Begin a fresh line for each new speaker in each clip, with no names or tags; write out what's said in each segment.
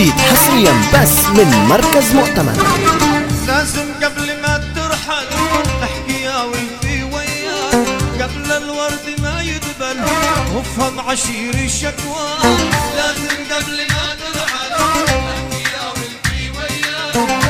جديد حصريا بس من مركز مؤتمر.
لازم قبل ما ترحل احكي يا ولدي وياك. قبل الورد ما يدبل وافهم عشيري شكوى لازم قبل ما ترحل احكي يا ولدي وياك.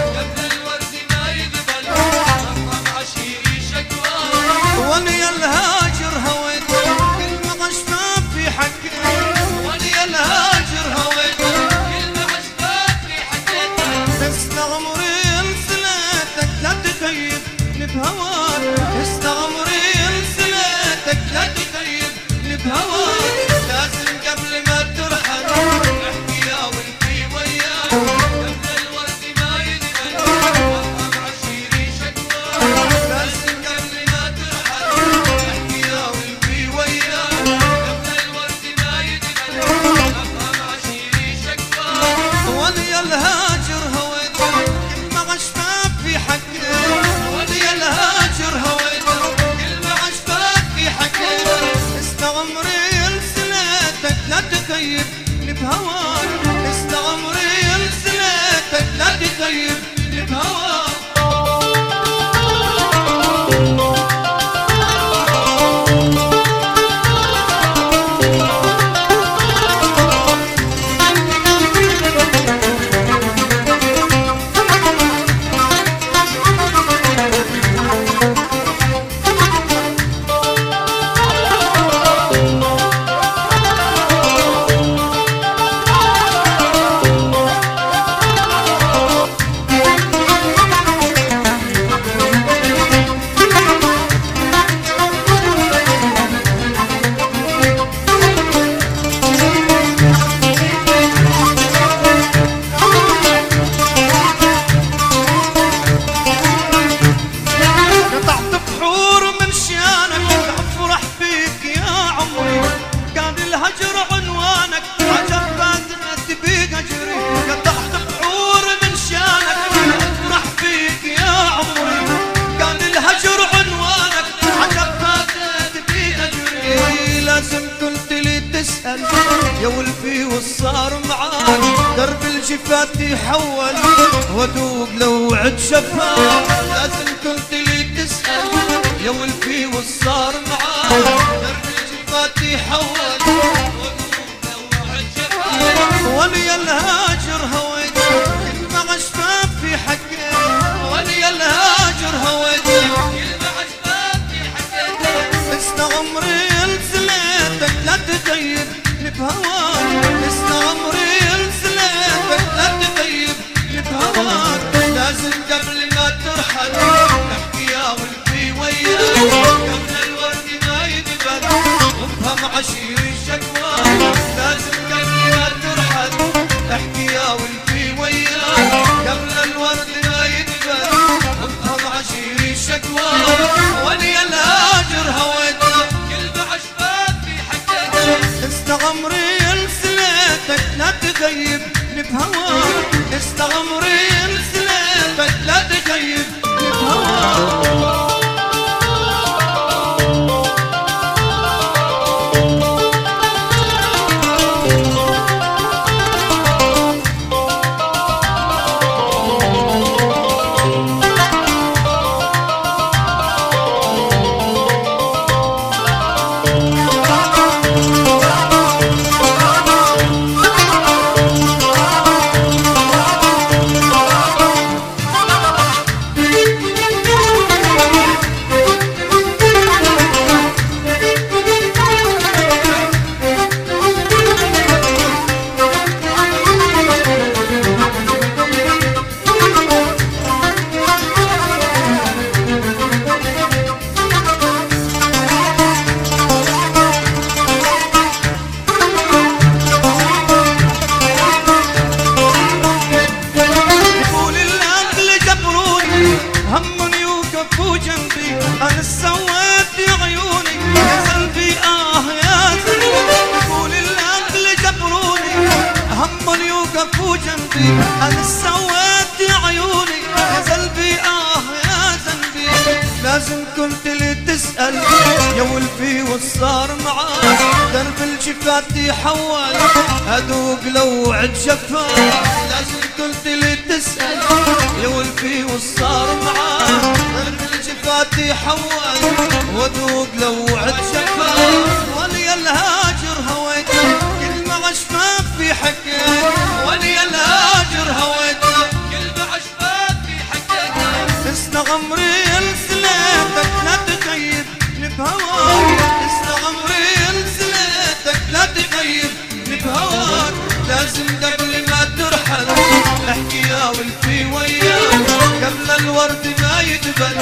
تسأل يا ولفي والصار معاك. درب الجفات يحول وادوب لو عد شفاك. لازم كنت لي تسأل يا ولفي والصار معاك. درب الجفات يحول وادوب لو عد شفاك. وأنا الهاجر هويت. كل ما غشفان في حكي وأنا الهاجر هويت. كل ما غشفان في استغمري لسليتك لا تغيب بهواك استغمري لسليتك لا تغيب بهواك أنا سويت عيوني يا قلبي آه يا الاهل جبروني هم يا عيوني يا قلبي آه يا ذنبي لازم كنت تسأل يا ولفي والصار معاك درب الجفات يحول ادوق لو عد لازم قلت لي تسأل حول وذوق لو عد شكر. ولي الهاجر هويتك كل ما عشفاك في حكيك. ولي الهاجر هويتك كل ما عشفاك في حكيك. حسن عمري لسليتك لا تغيب بهواك حسن عمري لسليتك لا تغيب بهواك لازم قبل ما ترحل احكي يا ولفي وياك. قبل الورد ما يدبل